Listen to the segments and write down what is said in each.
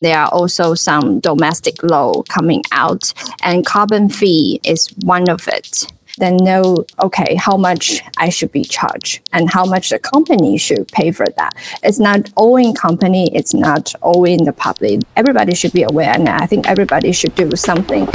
there are also some domestic law coming out, and carbon fee is one of it. Then know, okay, how much I should be charged and how much the company should pay for that. It's not owing company, it's not owing the public. Everybody should be aware, and I think everybody should do something.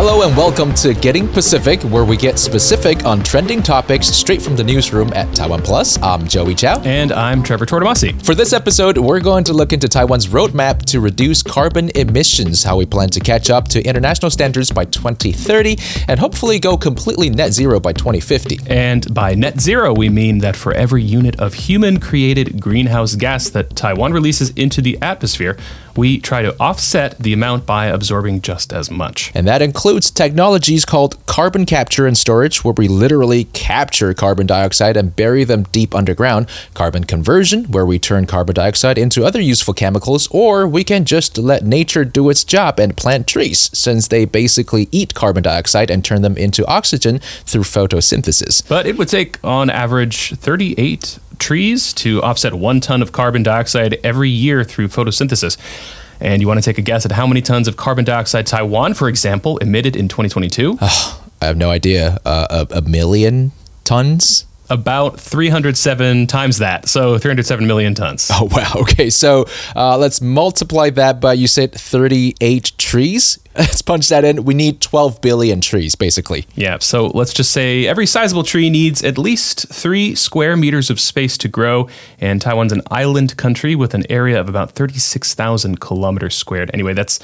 Hello and welcome to Getting Pacific, where we get specific on trending topics straight from the newsroom at Taiwan Plus. I'm Joey Chow. And I'm Trevor Tortomasi. For this episode, we're going to look into Taiwan's roadmap to reduce carbon emissions, how we plan to catch up to international standards by 2030, and hopefully go completely net zero by 2050. And by net zero, we mean that for every unit of human created greenhouse gas that Taiwan releases into the atmosphere, we try to offset the amount by absorbing just as much. And that includes technologies called carbon capture and storage, where we literally capture carbon dioxide and bury them deep underground, carbon conversion, where we turn carbon dioxide into other useful chemicals, or we can just let nature do its job and plant trees, since they basically eat carbon dioxide and turn them into oxygen through photosynthesis. But it would take, on average, 38 trees to offset one ton of carbon dioxide every year through photosynthesis. And you want to take a guess at how many tons of carbon dioxide Taiwan, for example, emitted in 2022? Oh, I have no idea. Uh, a, a million tons? About 307 times that. So 307 million tons. Oh, wow. Okay. So uh, let's multiply that by, you said 38 trees. Let's punch that in. We need 12 billion trees, basically. Yeah. So let's just say every sizable tree needs at least three square meters of space to grow. And Taiwan's an island country with an area of about 36,000 kilometers squared. Anyway, that's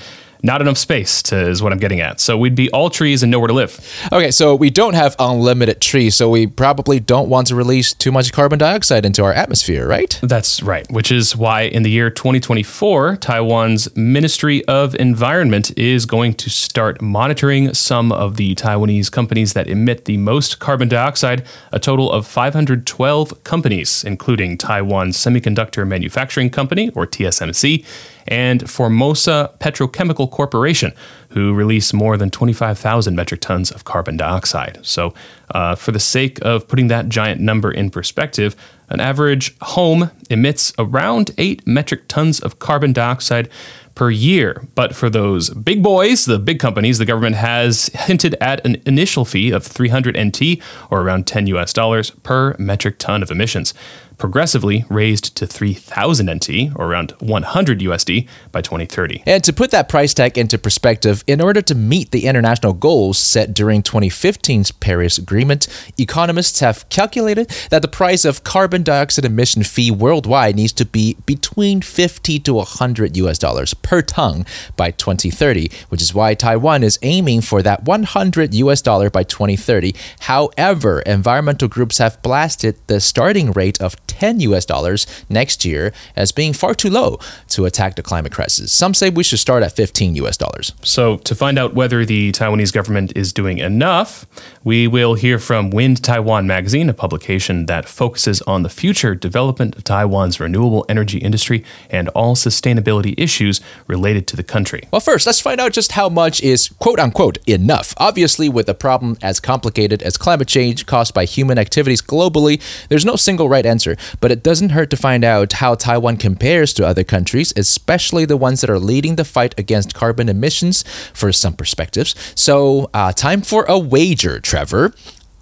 not enough space to is what I'm getting at. So we'd be all trees and nowhere to live. Okay, so we don't have unlimited trees, so we probably don't want to release too much carbon dioxide into our atmosphere, right? That's right, which is why in the year 2024, Taiwan's Ministry of Environment is going to start monitoring some of the Taiwanese companies that emit the most carbon dioxide, a total of 512 companies, including Taiwan Semiconductor Manufacturing Company or TSMC and Formosa Petrochemical Corporation, who release more than 25,000 metric tons of carbon dioxide. So, uh, for the sake of putting that giant number in perspective, an average home emits around 8 metric tons of carbon dioxide per year. But for those big boys, the big companies, the government has hinted at an initial fee of 300 NT or around 10 US dollars per metric ton of emissions progressively raised to 3000 NT or around 100 USD by 2030. And to put that price tag into perspective, in order to meet the international goals set during 2015's Paris Agreement, economists have calculated that the price of carbon dioxide emission fee worldwide needs to be between 50 to 100 US dollars per ton by 2030, which is why Taiwan is aiming for that 100 US dollar by 2030. However, environmental groups have blasted the starting rate of 10 US dollars next year as being far too low to attack the climate crisis. Some say we should start at 15 US dollars. So, to find out whether the Taiwanese government is doing enough, we will hear from Wind Taiwan magazine, a publication that focuses on the future development of Taiwan's renewable energy industry and all sustainability issues related to the country. Well, first, let's find out just how much is quote unquote enough. Obviously, with a problem as complicated as climate change caused by human activities globally, there's no single right answer but it doesn't hurt to find out how Taiwan compares to other countries, especially the ones that are leading the fight against carbon emissions for some perspectives. So, uh, time for a wager, Trevor.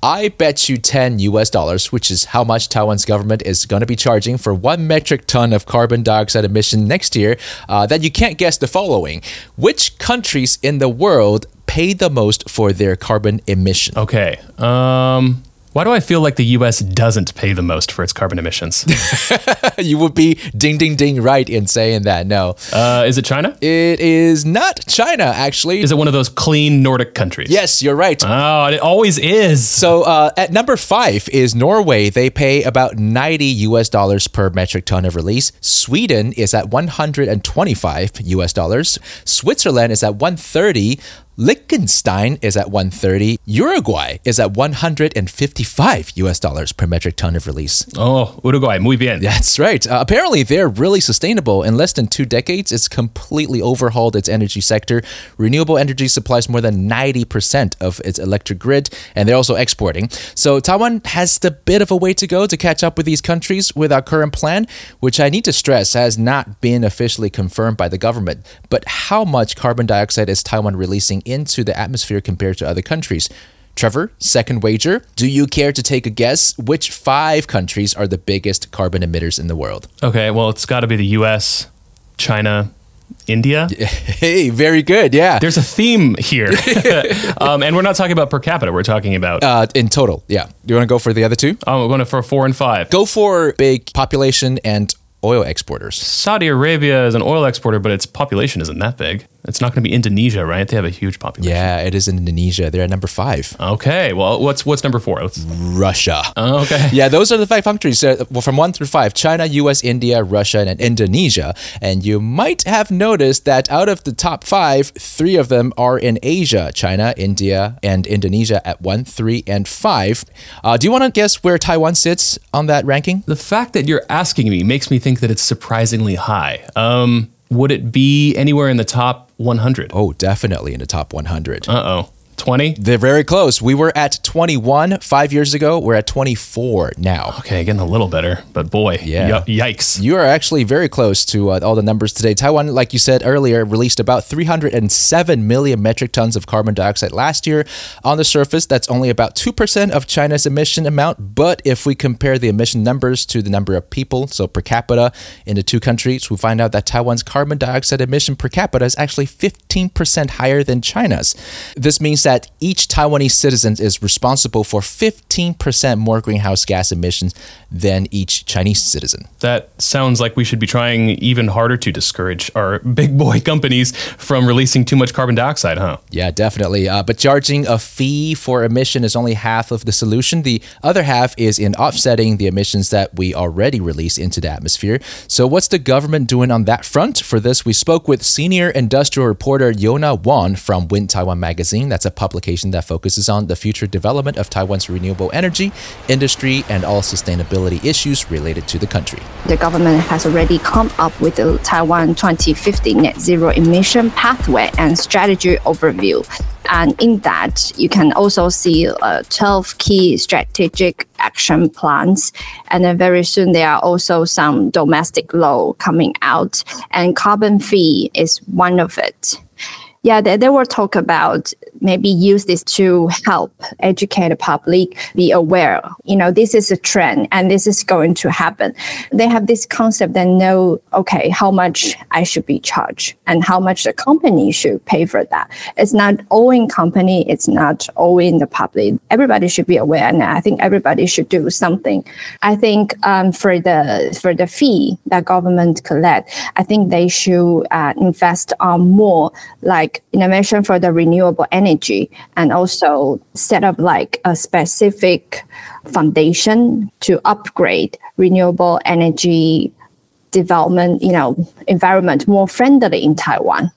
I bet you 10 US dollars, which is how much Taiwan's government is going to be charging for one metric ton of carbon dioxide emission next year, uh, that you can't guess the following. Which countries in the world pay the most for their carbon emission? Okay. Um. Why do I feel like the US doesn't pay the most for its carbon emissions? you would be ding, ding, ding right in saying that. No. Uh, is it China? It is not China, actually. Is it one of those clean Nordic countries? Yes, you're right. Oh, it always is. So uh, at number five is Norway. They pay about 90 US dollars per metric ton of release. Sweden is at 125 US dollars. Switzerland is at 130 Liechtenstein is at 130. Uruguay is at 155 US dollars per metric ton of release. Oh, Uruguay, muy bien. That's right. Uh, apparently, they're really sustainable. In less than two decades, it's completely overhauled its energy sector. Renewable energy supplies more than 90% of its electric grid, and they're also exporting. So, Taiwan has a bit of a way to go to catch up with these countries with our current plan, which I need to stress has not been officially confirmed by the government. But how much carbon dioxide is Taiwan releasing into the atmosphere compared to other countries? Trevor, second wager. Do you care to take a guess? Which five countries are the biggest carbon emitters in the world? Okay, well, it's got to be the US, China, India. Hey, very good. Yeah. There's a theme here. um, and we're not talking about per capita, we're talking about. Uh, in total, yeah. Do you want to go for the other two? oh, we're going for four and five. Go for big population and oil exporters. Saudi Arabia is an oil exporter, but its population isn't that big. It's not going to be Indonesia, right? They have a huge population. Yeah, it is in Indonesia. They're at number five. Okay, well, what's what's number four? Let's, Russia. oh, okay. Yeah, those are the five countries. Uh, well, from one through five China, US, India, Russia, and Indonesia. And you might have noticed that out of the top five, three of them are in Asia China, India, and Indonesia at one, three, and five. Uh, do you want to guess where Taiwan sits on that ranking? The fact that you're asking me makes me think that it's surprisingly high. Um, would it be anywhere in the top 100? Oh, definitely in the top 100. Uh oh. 20? They're very close. We were at 21 five years ago. We're at 24 now. Okay, getting a little better, but boy, Yeah. y- yikes. You are actually very close to uh, all the numbers today. Taiwan, like you said earlier, released about 307 million metric tons of carbon dioxide last year. On the surface, that's only about 2% of China's emission amount. But if we compare the emission numbers to the number of people, so per capita in the two countries, we find out that Taiwan's carbon dioxide emission per capita is actually 15% higher than China's. This means that each Taiwanese citizen is responsible for 15% more greenhouse gas emissions than each Chinese citizen. That sounds like we should be trying even harder to discourage our big boy companies from releasing too much carbon dioxide, huh? Yeah, definitely. Uh, but charging a fee for emission is only half of the solution. The other half is in offsetting the emissions that we already release into the atmosphere. So, what's the government doing on that front? For this, we spoke with senior industrial reporter Yona Wan from Wind Taiwan Magazine. That's a publication that focuses on the future development of Taiwan's renewable energy industry and all sustainability issues related to the country. the government has already come up with the Taiwan 2050 net zero emission pathway and strategy overview. And in that, you can also see uh, 12 key strategic action plans. And then very soon, there are also some domestic law coming out, and carbon fee is one of it. Yeah, they, they will talk about maybe use this to help educate the public be aware. You know, this is a trend and this is going to happen. They have this concept that know, okay, how much I should be charged and how much the company should pay for that. It's not owing company, it's not owing the public. Everybody should be aware, and I think everybody should do something. I think um, for the for the fee that government collect, I think they should uh, invest on more like innovation for the renewable energy and also set up like a specific foundation to upgrade renewable energy development, you know, environment more friendly in Taiwan.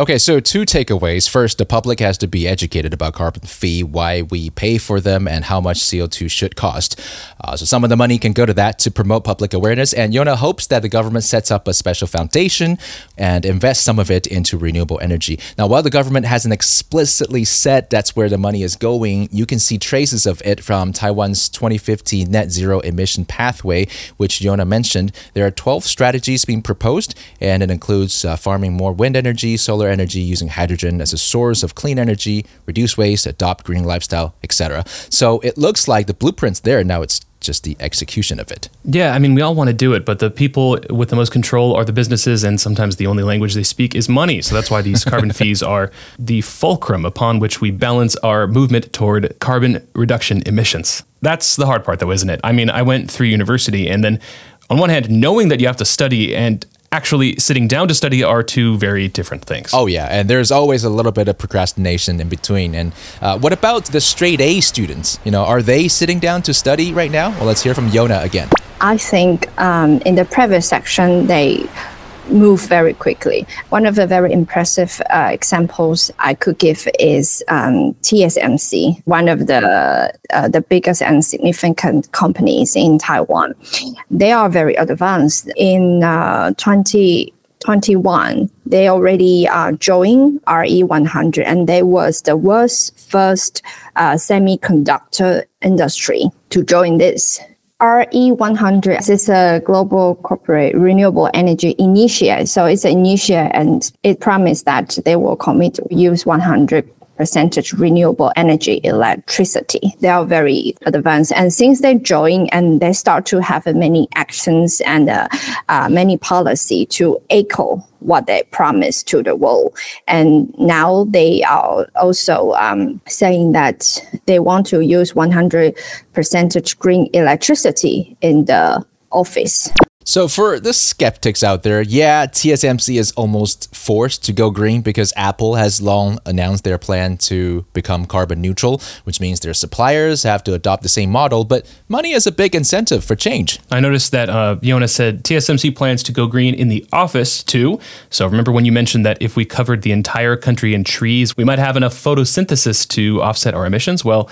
Okay, so two takeaways. First, the public has to be educated about carbon fee, why we pay for them, and how much CO2 should cost. Uh, so some of the money can go to that to promote public awareness. And Yona hopes that the government sets up a special foundation and invests some of it into renewable energy. Now, while the government hasn't explicitly said that's where the money is going, you can see traces of it from Taiwan's 2050 net zero emission pathway, which Yona mentioned. There are 12 strategies being proposed, and it includes uh, farming more wind energy, solar energy, using hydrogen as a source of clean energy, reduce waste, adopt green lifestyle, etc. So it looks like the blueprint's there. Now it's just the execution of it. Yeah, I mean, we all want to do it, but the people with the most control are the businesses, and sometimes the only language they speak is money. So that's why these carbon fees are the fulcrum upon which we balance our movement toward carbon reduction emissions. That's the hard part, though, isn't it? I mean, I went through university, and then on one hand, knowing that you have to study and actually sitting down to study are two very different things. Oh yeah, and there's always a little bit of procrastination in between. And uh, what about the straight A students? You know, are they sitting down to study right now? Well, let's hear from Yona again. I think um, in the previous section, they move very quickly. One of the very impressive uh, examples I could give is um, TSMC, one of the uh, the biggest and significant companies in Taiwan. They are very advanced in uh, 20. 21, they already uh, joined RE100, and they was the world's first uh, semiconductor industry to join this. RE100 is a global corporate renewable energy initiative. So it's an initiative and it promised that they will commit to use 100 percentage renewable energy electricity. They are very advanced. And since they join and they start to have many actions and uh, uh, many policy to echo what they promised to the world. And now they are also um, saying that they want to use 100 percentage green electricity in the office. So, for the skeptics out there, yeah, TSMC is almost forced to go green because Apple has long announced their plan to become carbon neutral, which means their suppliers have to adopt the same model. But money is a big incentive for change. I noticed that uh, said TSMC plans to go green in the office too. So, remember when you mentioned that if we covered the entire country in trees, we might have enough photosynthesis to offset our emissions? Well,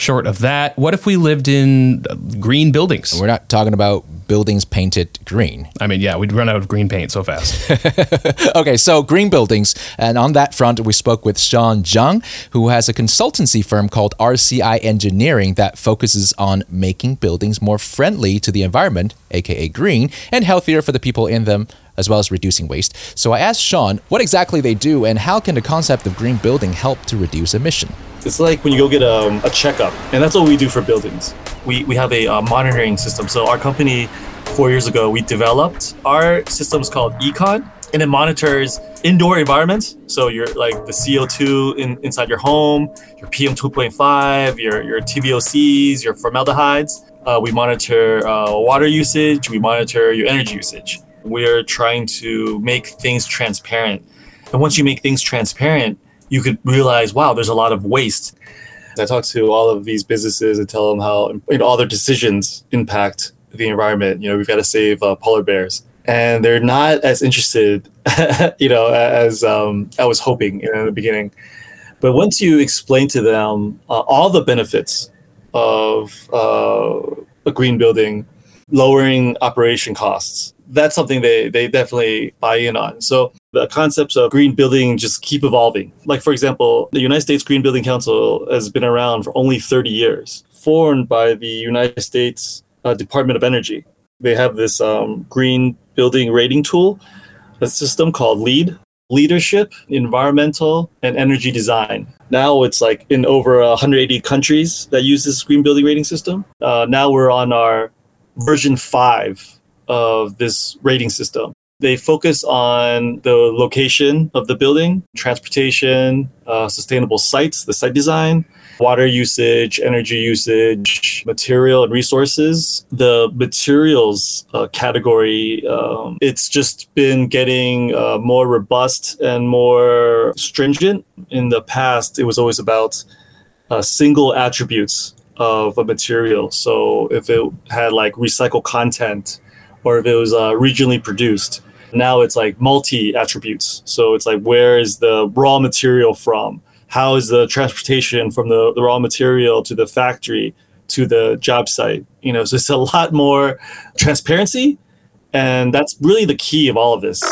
short of that, what if we lived in uh, green buildings? We're not talking about buildings painted green. I mean, yeah, we'd run out of green paint so fast. okay, so green buildings. And on that front, we spoke with Sean Zhang, who has a consultancy firm called RCI Engineering that focuses on making buildings more friendly to the environment, aka green, and healthier for the people in them as well as reducing waste. So I asked Sean what exactly they do and how can the concept of green building help to reduce emission. It's like when you go get a, um, a checkup, and that's what we do for buildings. We, we have a uh, monitoring system. So our company, four years ago, we developed our system is called Econ, and it monitors indoor environments. So you're like the CO2 in, inside your home, your PM 2.5, your your TVOCs, your formaldehydes. Uh, we monitor uh, water usage. We monitor your energy usage. We're trying to make things transparent. And once you make things transparent, you could realize, wow, there's a lot of waste. I talk to all of these businesses and tell them how you know, all their decisions impact the environment. You know, we've got to save uh, polar bears, and they're not as interested, you know, as um, I was hoping in the beginning. But once you explain to them uh, all the benefits of uh, a green building, lowering operation costs, that's something they, they definitely buy in on. So the concepts of green building just keep evolving. Like, for example, the United States Green Building Council has been around for only 30 years, formed by the United States uh, Department of Energy. They have this um, green building rating tool, a system called LEED, Leadership, Environmental, and Energy Design. Now it's like in over 180 countries that use this green building rating system. Uh, now we're on our version five of this rating system. They focus on the location of the building, transportation, uh, sustainable sites, the site design, water usage, energy usage, material and resources. The materials uh, category, um, it's just been getting uh, more robust and more stringent. In the past, it was always about uh, single attributes of a material. So if it had like recycled content, or if it was uh, regionally produced. Now it's like multi attributes. So it's like where is the raw material from? How is the transportation from the, the raw material to the factory to the job site? You know, so it's a lot more transparency. And that's really the key of all of this.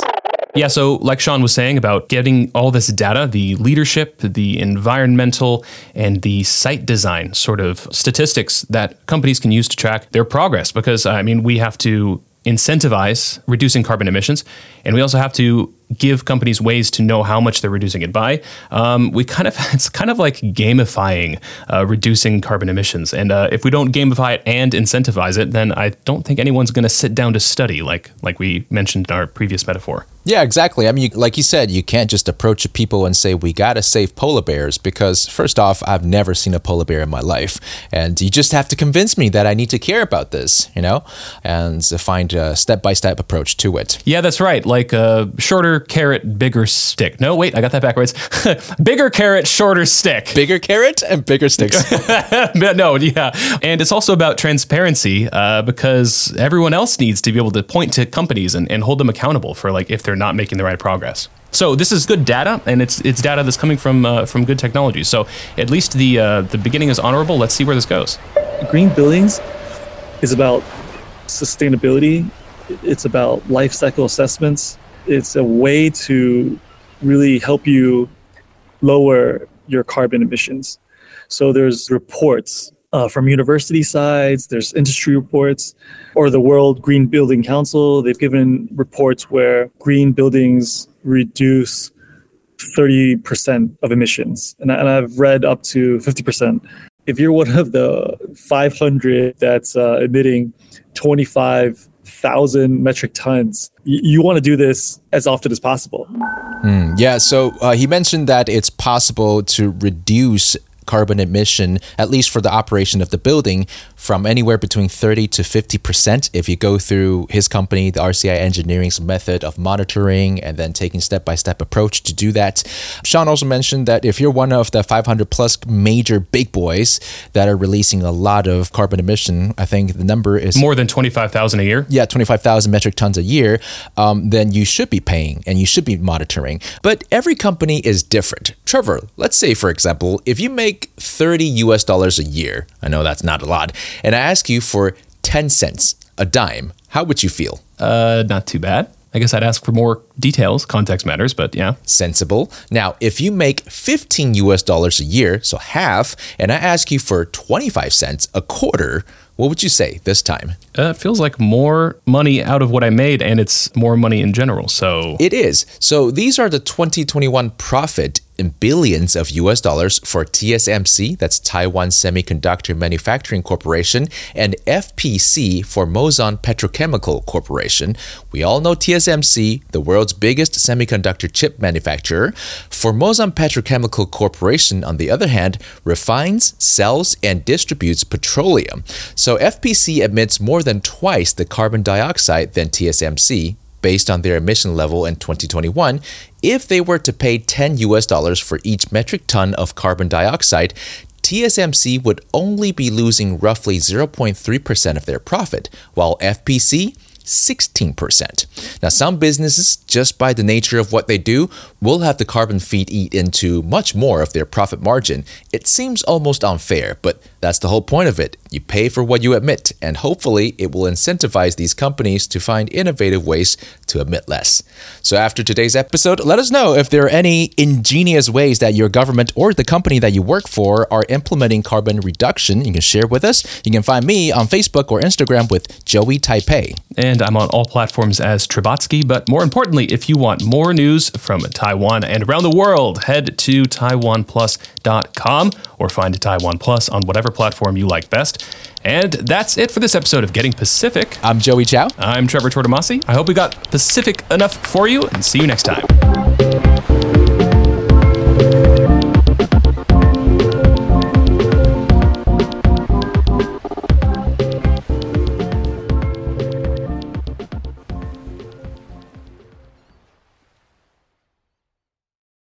Yeah, so like Sean was saying about getting all this data, the leadership, the environmental, and the site design sort of statistics that companies can use to track their progress. Because, I mean, we have to incentivize reducing carbon emissions, and we also have to give companies ways to know how much they're reducing it by. Um, we kind of it's kind of like gamifying uh, reducing carbon emissions, and uh, if we don't gamify it and incentivize it, then I don't think anyone's going to sit down to study like like we mentioned in our previous metaphor. Yeah, exactly. I mean, you, like you said, you can't just approach people and say, we got to save polar bears because, first off, I've never seen a polar bear in my life. And you just have to convince me that I need to care about this, you know, and find a step by step approach to it. Yeah, that's right. Like a shorter shorter carrot, bigger stick. No, wait, I got that backwards. bigger carrot, shorter stick. Bigger carrot and bigger sticks. no, yeah. And it's also about transparency uh, because everyone else needs to be able to point to companies and, and hold them accountable for like if they're not making the right progress. So this is good data, and it's it's data that's coming from uh, from good technology. So at least the uh, the beginning is honorable. Let's see where this goes. Green buildings is about sustainability. It's about life cycle assessments. It's a way to really help you lower your carbon emissions. So there's reports uh, from university sides, there's industry reports, or the World Green Building Council. They've given reports where green buildings reduce 30% of emissions. And, and I've read up to 50%. If you're one of the 500 that's uh, emitting 25,000 metric tons, you want to do this as often as possible. Mm, yeah, so uh, he mentioned that it's possible to reduce carbon emission, at least for the operation of the building, from anywhere between 30 to 50% if you go through his company, the RCI Engineering's method of monitoring and then taking step by step approach to do that. Sean also mentioned that if you're one of the 500 plus major big boys that are releasing a lot of carbon emission, I think the number is more than 25,000 a year. Yeah, 25,000 metric tons a year, um, then you should be paying and you should be monitoring. But every company is different. Trevor, let's say, for example, if you make 30 US dollars a year, I know that's not a lot, and I ask you for 10 cents, a dime, how would you feel? Uh, not too bad. I guess I'd ask for more details. Context matters, but yeah. Sensible. Now, if you make 15 US dollars a year, so half, and I ask you for 25 cents, a quarter, what would you say this time? Uh, it feels like more money out of what I made, and it's more money in general. So it is. So these are the 2021 profit in billions of US dollars for TSMC, that's Taiwan Semiconductor Manufacturing Corporation, and FPC for Mosan Petrochemical Corporation. We all know TSMC, the world's biggest semiconductor chip manufacturer. For Formosan Petrochemical Corporation, on the other hand, refines, sells, and distributes petroleum. So FPC emits more than twice the carbon dioxide than TSMC, based on their emission level in 2021, if they were to pay 10 US dollars for each metric ton of carbon dioxide, TSMC would only be losing roughly 0.3% of their profit, while FPC 16%. Now, some businesses, just by the nature of what they do, will have the carbon feed eat into much more of their profit margin. It seems almost unfair, but that's the whole point of it. You pay for what you emit, and hopefully, it will incentivize these companies to find innovative ways to emit less. So, after today's episode, let us know if there are any ingenious ways that your government or the company that you work for are implementing carbon reduction. You can share with us. You can find me on Facebook or Instagram with Joey Taipei. And I'm on all platforms as Trebatsky. But more importantly, if you want more news from Taiwan and around the world, head to taiwanplus.com or find Taiwan Plus on whatever platform you like best. And that's it for this episode of Getting Pacific. I'm Joey Chow. I'm Trevor Tortomasi. I hope we got Pacific enough for you and see you next time.